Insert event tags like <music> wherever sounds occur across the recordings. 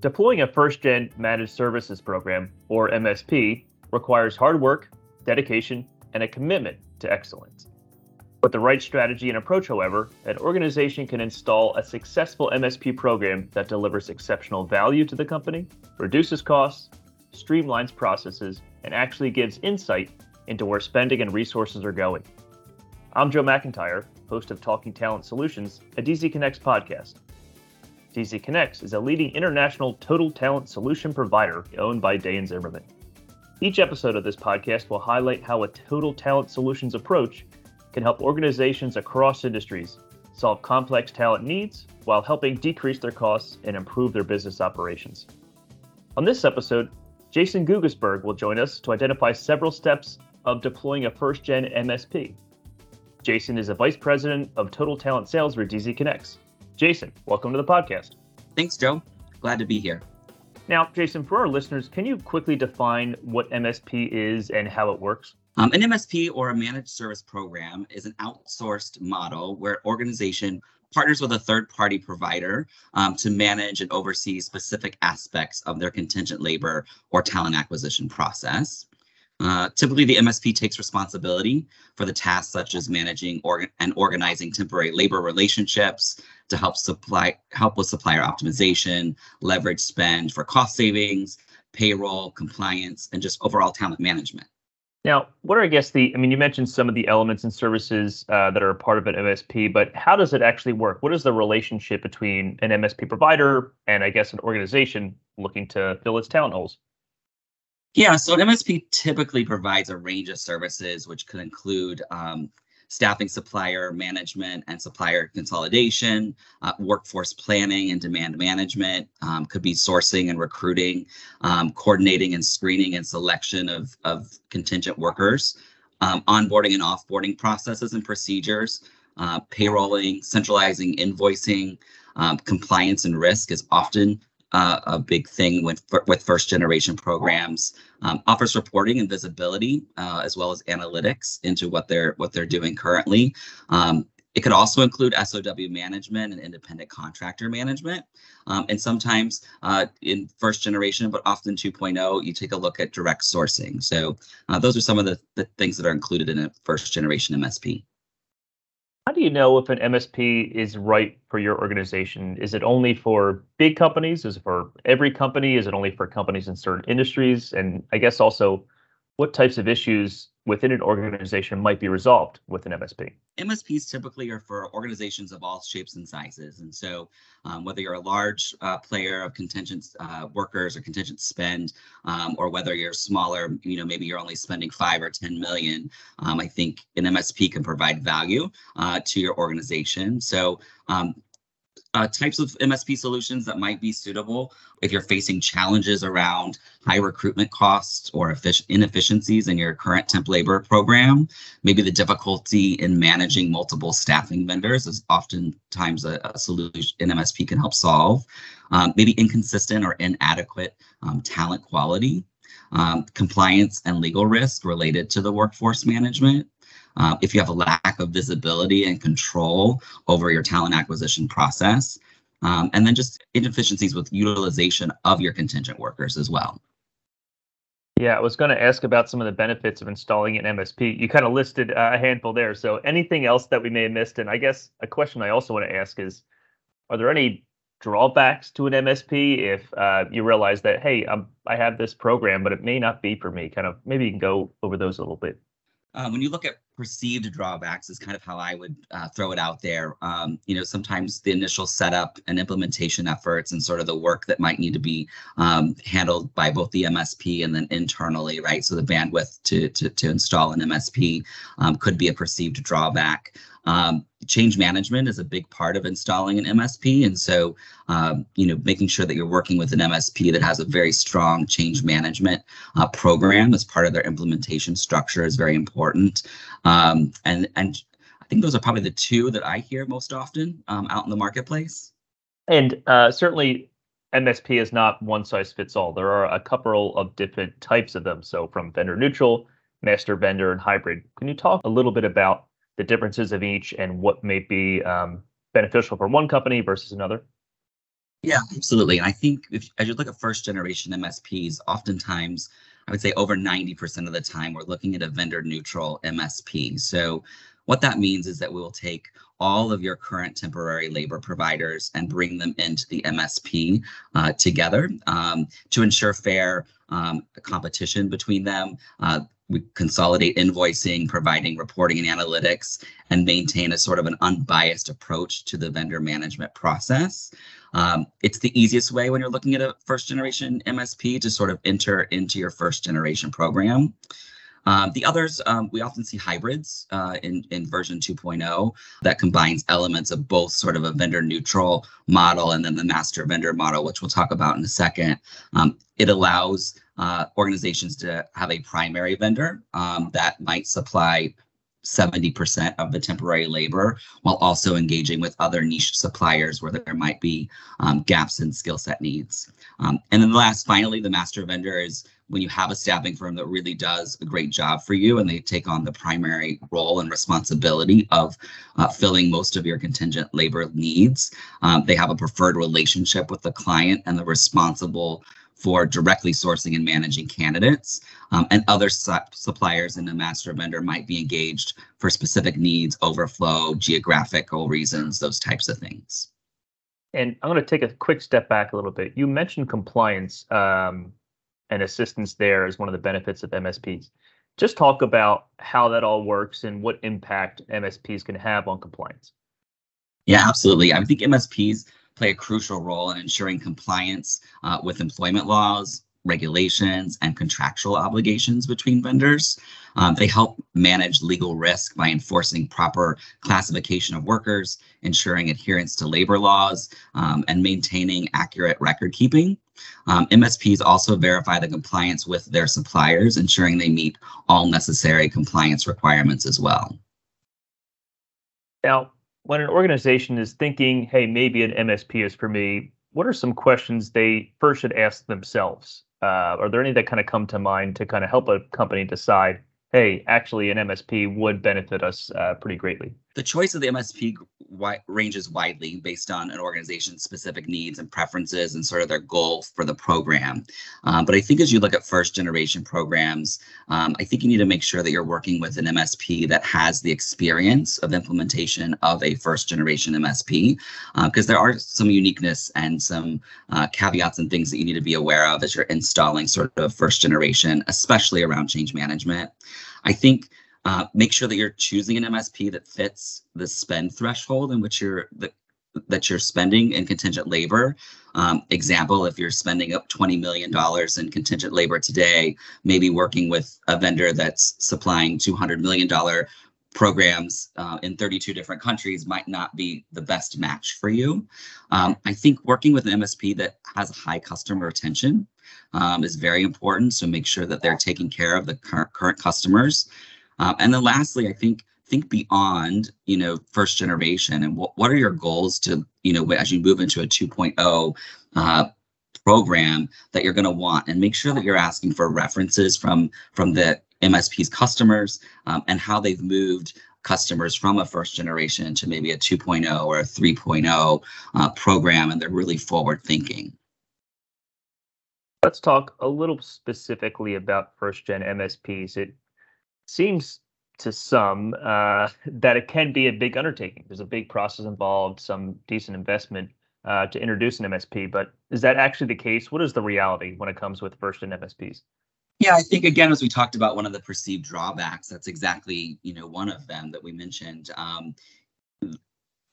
Deploying a first gen managed services program, or MSP, requires hard work, dedication, and a commitment to excellence. With the right strategy and approach, however, an organization can install a successful MSP program that delivers exceptional value to the company, reduces costs, streamlines processes, and actually gives insight into where spending and resources are going. I'm Joe McIntyre, host of Talking Talent Solutions, a DZConneX podcast. DZConneX is a leading international total talent solution provider owned by Day & Zimmermann. Each episode of this podcast will highlight how a total talent solutions approach can help organizations across industries solve complex talent needs while helping decrease their costs and improve their business operations. On this episode, Jason Guggisberg will join us to identify several steps of deploying a first gen MSP. Jason is a vice president of total talent sales for DZConneX. Jason, welcome to the podcast. Thanks, Joe. Glad to be here. Now, Jason, for our listeners, can you quickly define what MSP is and how it works? Um, an MSP or a managed service program is an outsourced model where an organization partners with a third party provider um, to manage and oversee specific aspects of their contingent labor or talent acquisition process. Uh, typically, the MSP takes responsibility for the tasks such as managing and organizing temporary labor relationships to help supply help with supplier optimization, leverage spend for cost savings, payroll, compliance, and just overall talent management. Now, what are, I guess, the, I mean, you mentioned some of the elements and services uh, that are a part of an MSP, but how does it actually work? What is the relationship between an MSP provider and, I guess, an organization looking to fill its talent holes? Yeah, so an MSP typically provides a range of services, which could include um, staffing supplier management and supplier consolidation, uh, workforce planning and demand management, um, could be sourcing and recruiting, um, coordinating and screening and selection of, of contingent workers, um, onboarding and offboarding processes and procedures, uh, payrolling, centralizing invoicing, um, compliance and risk is often uh, a big thing with with first generation programs. Um, offers reporting and visibility uh, as well as analytics into what they're what they're doing currently. Um, it could also include SOW management and independent contractor management. Um, and sometimes uh, in first generation, but often 2.0, you take a look at direct sourcing. So uh, those are some of the, the things that are included in a first generation MSP. Do you know if an MSP is right for your organization? Is it only for big companies? Is it for every company? Is it only for companies in certain industries? And I guess also, what types of issues within an organization might be resolved with an MSP? MSPs typically are for organizations of all shapes and sizes. And so, um, whether you're a large uh, player of contingent uh, workers or contingent spend, um, or whether you're smaller, you know, maybe you're only spending five or 10 million, um, I think an MSP can provide value uh, to your organization. So, um, uh, types of MSP solutions that might be suitable if you're facing challenges around high recruitment costs or inefficiencies in your current temp labor program. Maybe the difficulty in managing multiple staffing vendors is oftentimes a, a solution an MSP can help solve. Um, maybe inconsistent or inadequate um, talent quality. Um, compliance and legal risk related to the workforce management, uh, if you have a lack of visibility and control over your talent acquisition process, um, and then just inefficiencies with utilization of your contingent workers as well. Yeah, I was going to ask about some of the benefits of installing an MSP. You kind of listed a handful there. So, anything else that we may have missed? And I guess a question I also want to ask is Are there any drawbacks to an MSP if uh, you realize that, hey, I'm, I have this program, but it may not be for me? Kind of maybe you can go over those a little bit. Um, when you look at perceived drawbacks is kind of how I would uh, throw it out there. Um, you know, sometimes the initial setup and implementation efforts and sort of the work that might need to be um, handled by both the MSP and then internally, right? So the bandwidth to to, to install an MSP um, could be a perceived drawback. Um, change management is a big part of installing an MSP. And so, um, you know, making sure that you're working with an MSP that has a very strong change management uh, program as part of their implementation structure is very important. Um, and, and I think those are probably the two that I hear most often um, out in the marketplace. And uh, certainly, MSP is not one size fits all. There are a couple of different types of them. So, from vendor neutral, master vendor, and hybrid. Can you talk a little bit about the differences of each and what may be um, beneficial for one company versus another? Yeah, absolutely. And I think if as you look at first generation MSPs, oftentimes I would say over 90% of the time we're looking at a vendor neutral MSP. So what that means is that we will take all of your current temporary labor providers and bring them into the MSP uh, together um, to ensure fair um, competition between them. Uh, we consolidate invoicing, providing reporting and analytics, and maintain a sort of an unbiased approach to the vendor management process. Um, it's the easiest way when you're looking at a first generation MSP to sort of enter into your first generation program. Um, the others, um, we often see hybrids uh, in, in version 2.0 that combines elements of both sort of a vendor neutral model and then the master vendor model, which we'll talk about in a second. Um, it allows uh, organizations to have a primary vendor um, that might supply 70% of the temporary labor while also engaging with other niche suppliers where there might be um, gaps in skill set needs. Um, and then the last, finally, the master vendor is when you have a staffing firm that really does a great job for you and they take on the primary role and responsibility of uh, filling most of your contingent labor needs. Um, they have a preferred relationship with the client and they're responsible for directly sourcing and managing candidates. Um, and other su suppliers in the master vendor might be engaged for specific needs, overflow, geographical reasons, those types of things. And I'm going to take a quick step back a little bit. You mentioned compliance um, and assistance there as one of the benefits of MSPs. Just talk about how that all works and what impact MSPs can have on compliance. Yeah, absolutely. I think MSPs play a crucial role in ensuring compliance uh, with employment laws, regulations, and contractual obligations between vendors. Um, they help manage legal risk by enforcing proper classification of workers, ensuring adherence to labor laws, um, and maintaining accurate record keeping. Um, MSPs also verify the compliance with their suppliers, ensuring they meet all necessary compliance requirements as well. Now, when an organization is thinking, hey, maybe an MSP is for me, what are some questions they first should ask themselves? Uh, are there any that kind of come to mind to kind of help a company decide hey, actually an MSP would benefit us uh, pretty greatly. The choice of the MSP wi- ranges widely based on an organization's specific needs and preferences and sort of their goal for the program. Um, but I think as you look at first generation programs, um, I think you need to make sure that you're working with an MSP that has the experience of implementation of a first generation MSP, because uh, there are some uniqueness and some uh, caveats and things that you need to be aware of as you're installing sort of first generation, especially around change management. I think uh, make sure that you're choosing an MSP that fits the spend threshold in which you're the, that you're spending in contingent labor. Um, example, if you're spending up $20 million in contingent labor today, maybe working with a vendor that's supplying $200 million programs uh, in 32 different countries might not be the best match for you. Um, I think working with an MSP that has high customer retention um, is very important. So make sure that they're taking care of the current current customers. Um, and then lastly, I think think beyond you know first generation and what, what are your goals to you know as you move into a 2.0 uh, program that you're going to want and make sure that you're asking for references from from the msp's customers um, and how they've moved customers from a first generation to maybe a 2.0 or a 3.0 uh, program and they're really forward thinking Let's talk a little specifically about first gen MSPs. It seems to some uh, that it can be a big undertaking. There's a big process involved, some decent investment uh, to introduce an MSP. But is that actually the case? What is the reality when it comes with first gen MSPs? Yeah, I think again, as we talked about, one of the perceived drawbacks, that's exactly you know one of them that we mentioned. Um,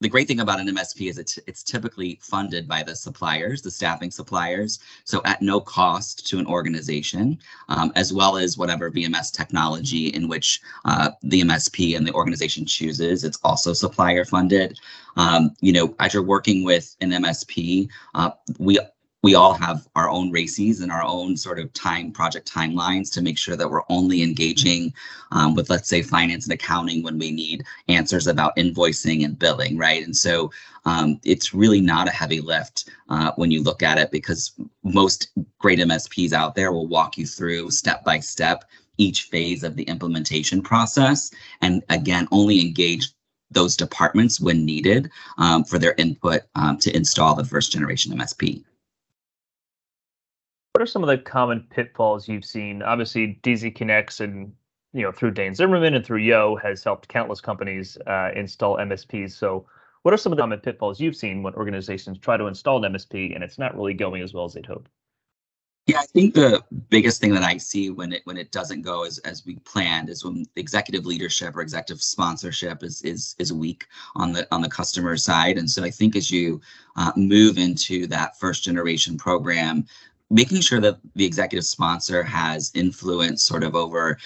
the great thing about an MSP is it's, it's typically funded by the suppliers, the staffing suppliers, so at no cost to an organization, um, as well as whatever VMS technology in which uh, the MSP and the organization chooses. It's also supplier funded. Um, you know, as you're working with an MSP, uh, we we all have our own RACIs and our own sort of time project timelines to make sure that we're only engaging um, with let's say finance and accounting when we need answers about invoicing and billing right and so um, it's really not a heavy lift uh, when you look at it because most great msps out there will walk you through step by step each phase of the implementation process. And again, only engage those departments when needed um, for their input um, to install the first generation MSP. What are some of the common pitfalls you've seen? Obviously, DZConneX and you know through Day & Zimmermann and through Yoh has helped countless companies uh, install MSPs. So, what are some of the common pitfalls you've seen when organizations try to install an MSP and it's not really going as well as they'd hoped? Yeah, I think the biggest thing that I see when it when it doesn't go as, as we planned is when executive leadership or executive sponsorship is is is weak on the on the customer side. And so I think as you uh, move into that first generation program, making sure that the executive sponsor has influence sort of over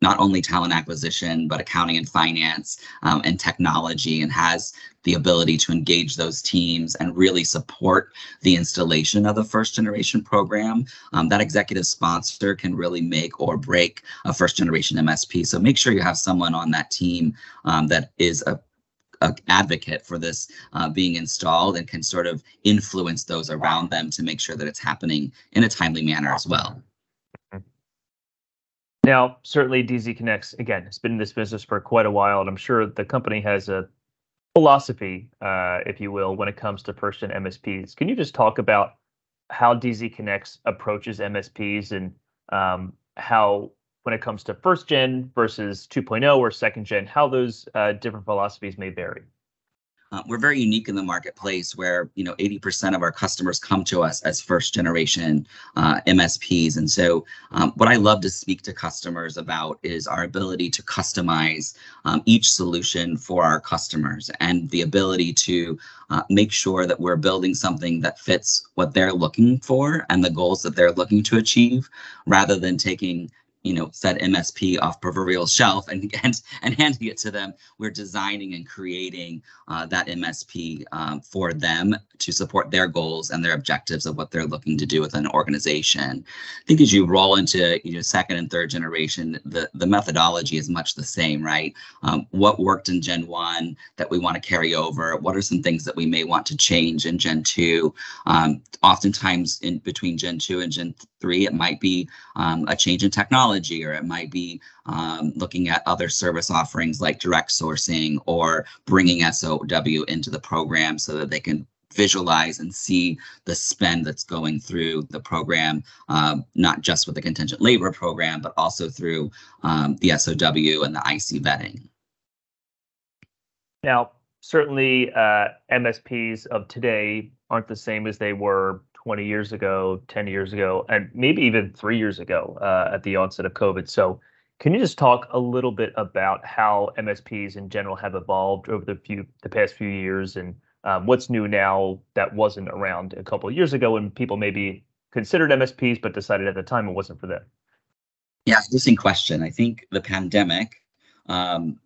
not only talent acquisition, but accounting and finance um, and technology, and has the ability to engage those teams and really support the installation of the first generation program. Um, that executive sponsor can really make or break a first generation MSP. So make sure you have someone on that team um, that is a a advocate for this uh, being installed and can sort of influence those around them to make sure that it's happening in a timely manner as well. Now, certainly DZConneX, again, has been in this business for quite a while, and I'm sure the company has a philosophy, uh, if you will, when it comes to gen MSPs. Can you just talk about how DZConneX approaches MSPs and um, how, when it comes to first gen versus 2.0 or second gen, how those uh, different philosophies may vary? Uh, we're very unique in the marketplace where you know 80% of our customers come to us as first generation uh, MSPs. And so um, what I love to speak to customers about is our ability to customize um, each solution for our customers and the ability to uh, make sure that we're building something that fits what they're looking for and the goals that they're looking to achieve rather than taking you know said MSP off proverbial shelf and <laughs> and, and handing it to them. We're designing and creating uh, that MSP um, for them to support their goals and their objectives of what they're looking to do with an organization. I think as you roll into you know second and third generation, the the methodology is much the same, right? Um, what worked in Gen one that we want to carry over? What are some things that we may want to change in Gen two? Um, oftentimes in between Gen two and Gen three, it might be um, a change in technology, or it might be um, looking at other service offerings like direct sourcing or bringing SOW into the program so that they can visualize and see the spend that's going through the program, um, not just with the contingent labor program, but also through um, the SOW and the IC vetting. Now, certainly uh, MSPs of today aren't the same as they were 20 years ago, 10 years ago, and maybe even three years ago uh, at the onset of COVID. So, can you just talk a little bit about how MSPs in general have evolved over the few the past few years, and um, what's new now that wasn't around a couple of years ago when people maybe considered MSPs but decided at the time it wasn't for them? Yeah, interesting question. I think the pandemic um,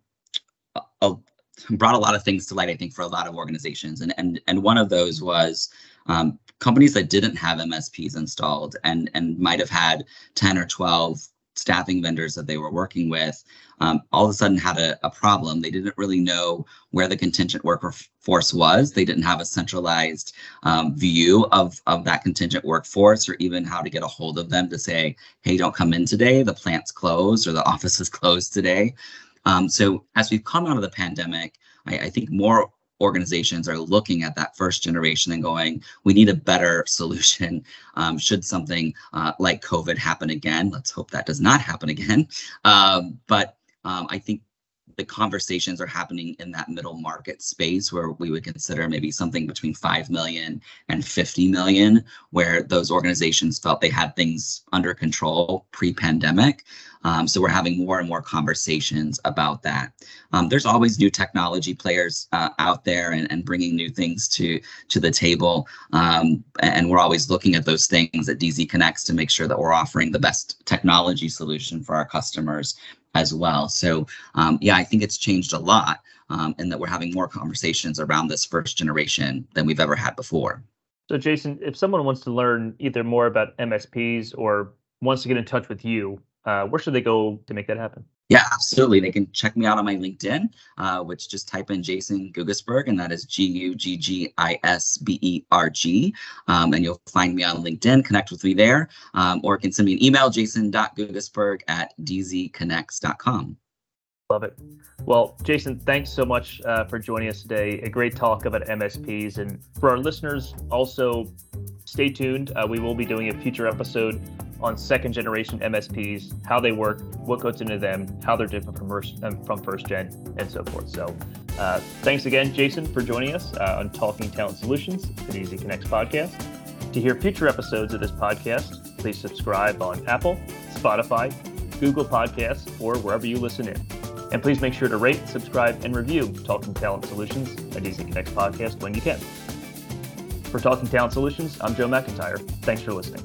brought a lot of things to light. I think for a lot of organizations, and and and one of those was um, companies that didn't have MSPs installed and and might have had 10 or 12 staffing vendors that they were working with um, all of a sudden had a, a, problem. They didn't really know where the contingent workforce was. They didn't have a centralized um, view of, of that contingent workforce or even how to get a hold of them to say hey don't come in today. The plant's closed or the <laughs> office is closed today um, so as we've come out of the pandemic I, I think more organizations are looking at that first generation and going, we need a better solution. <laughs> Um, should something uh, like COVID happen again, let's hope that does not happen again. <laughs> Um, but um, I think the conversations are happening in that middle market space where we would consider maybe something between 5 million and 50 million, where those organizations felt they had things under control pre pandemic. Um, so we're having more and more conversations about that. Um, there's always new technology players uh, out there and, and bringing new things to to the table, um, and we're always looking at those things at DZConneX to make sure that we're offering the best technology solution for our customers as well. So um, yeah, I think it's changed a lot, um, and that we're having more conversations around this first generation than we've ever had before. So Jason, if someone wants to learn either more about MSPs or wants to get in touch with you, uh, where should they go to make that happen? Yeah, absolutely. They can check me out on my LinkedIn, uh, which just type in Jason Guggisberg, and that is G U G G I S B E R G. Um, and you'll find me on LinkedIn, connect with me there, um, or can send me an email, jason.guggisberg at dzconnex.com. Love it. Well, Jason, thanks so much uh, for joining us today. A great talk about MSPs. And for our listeners, also stay tuned. Uh, we will be doing a future episode on second generation MSPs, how they work, what goes into them, how they're different from first, um, from first gen, and so forth. So, uh, thanks again, Jason, for joining us uh, on Talking Talent Solutions, the DZConneX podcast. To hear future episodes of this podcast, please subscribe on Apple, Spotify, Google Podcasts, or wherever you listen in. And please make sure to rate, subscribe, and review Talking Talent Solutions, a DZConneX podcast when you can. For Talking Talent Solutions, I'm Joe McIntyre. Thanks for listening.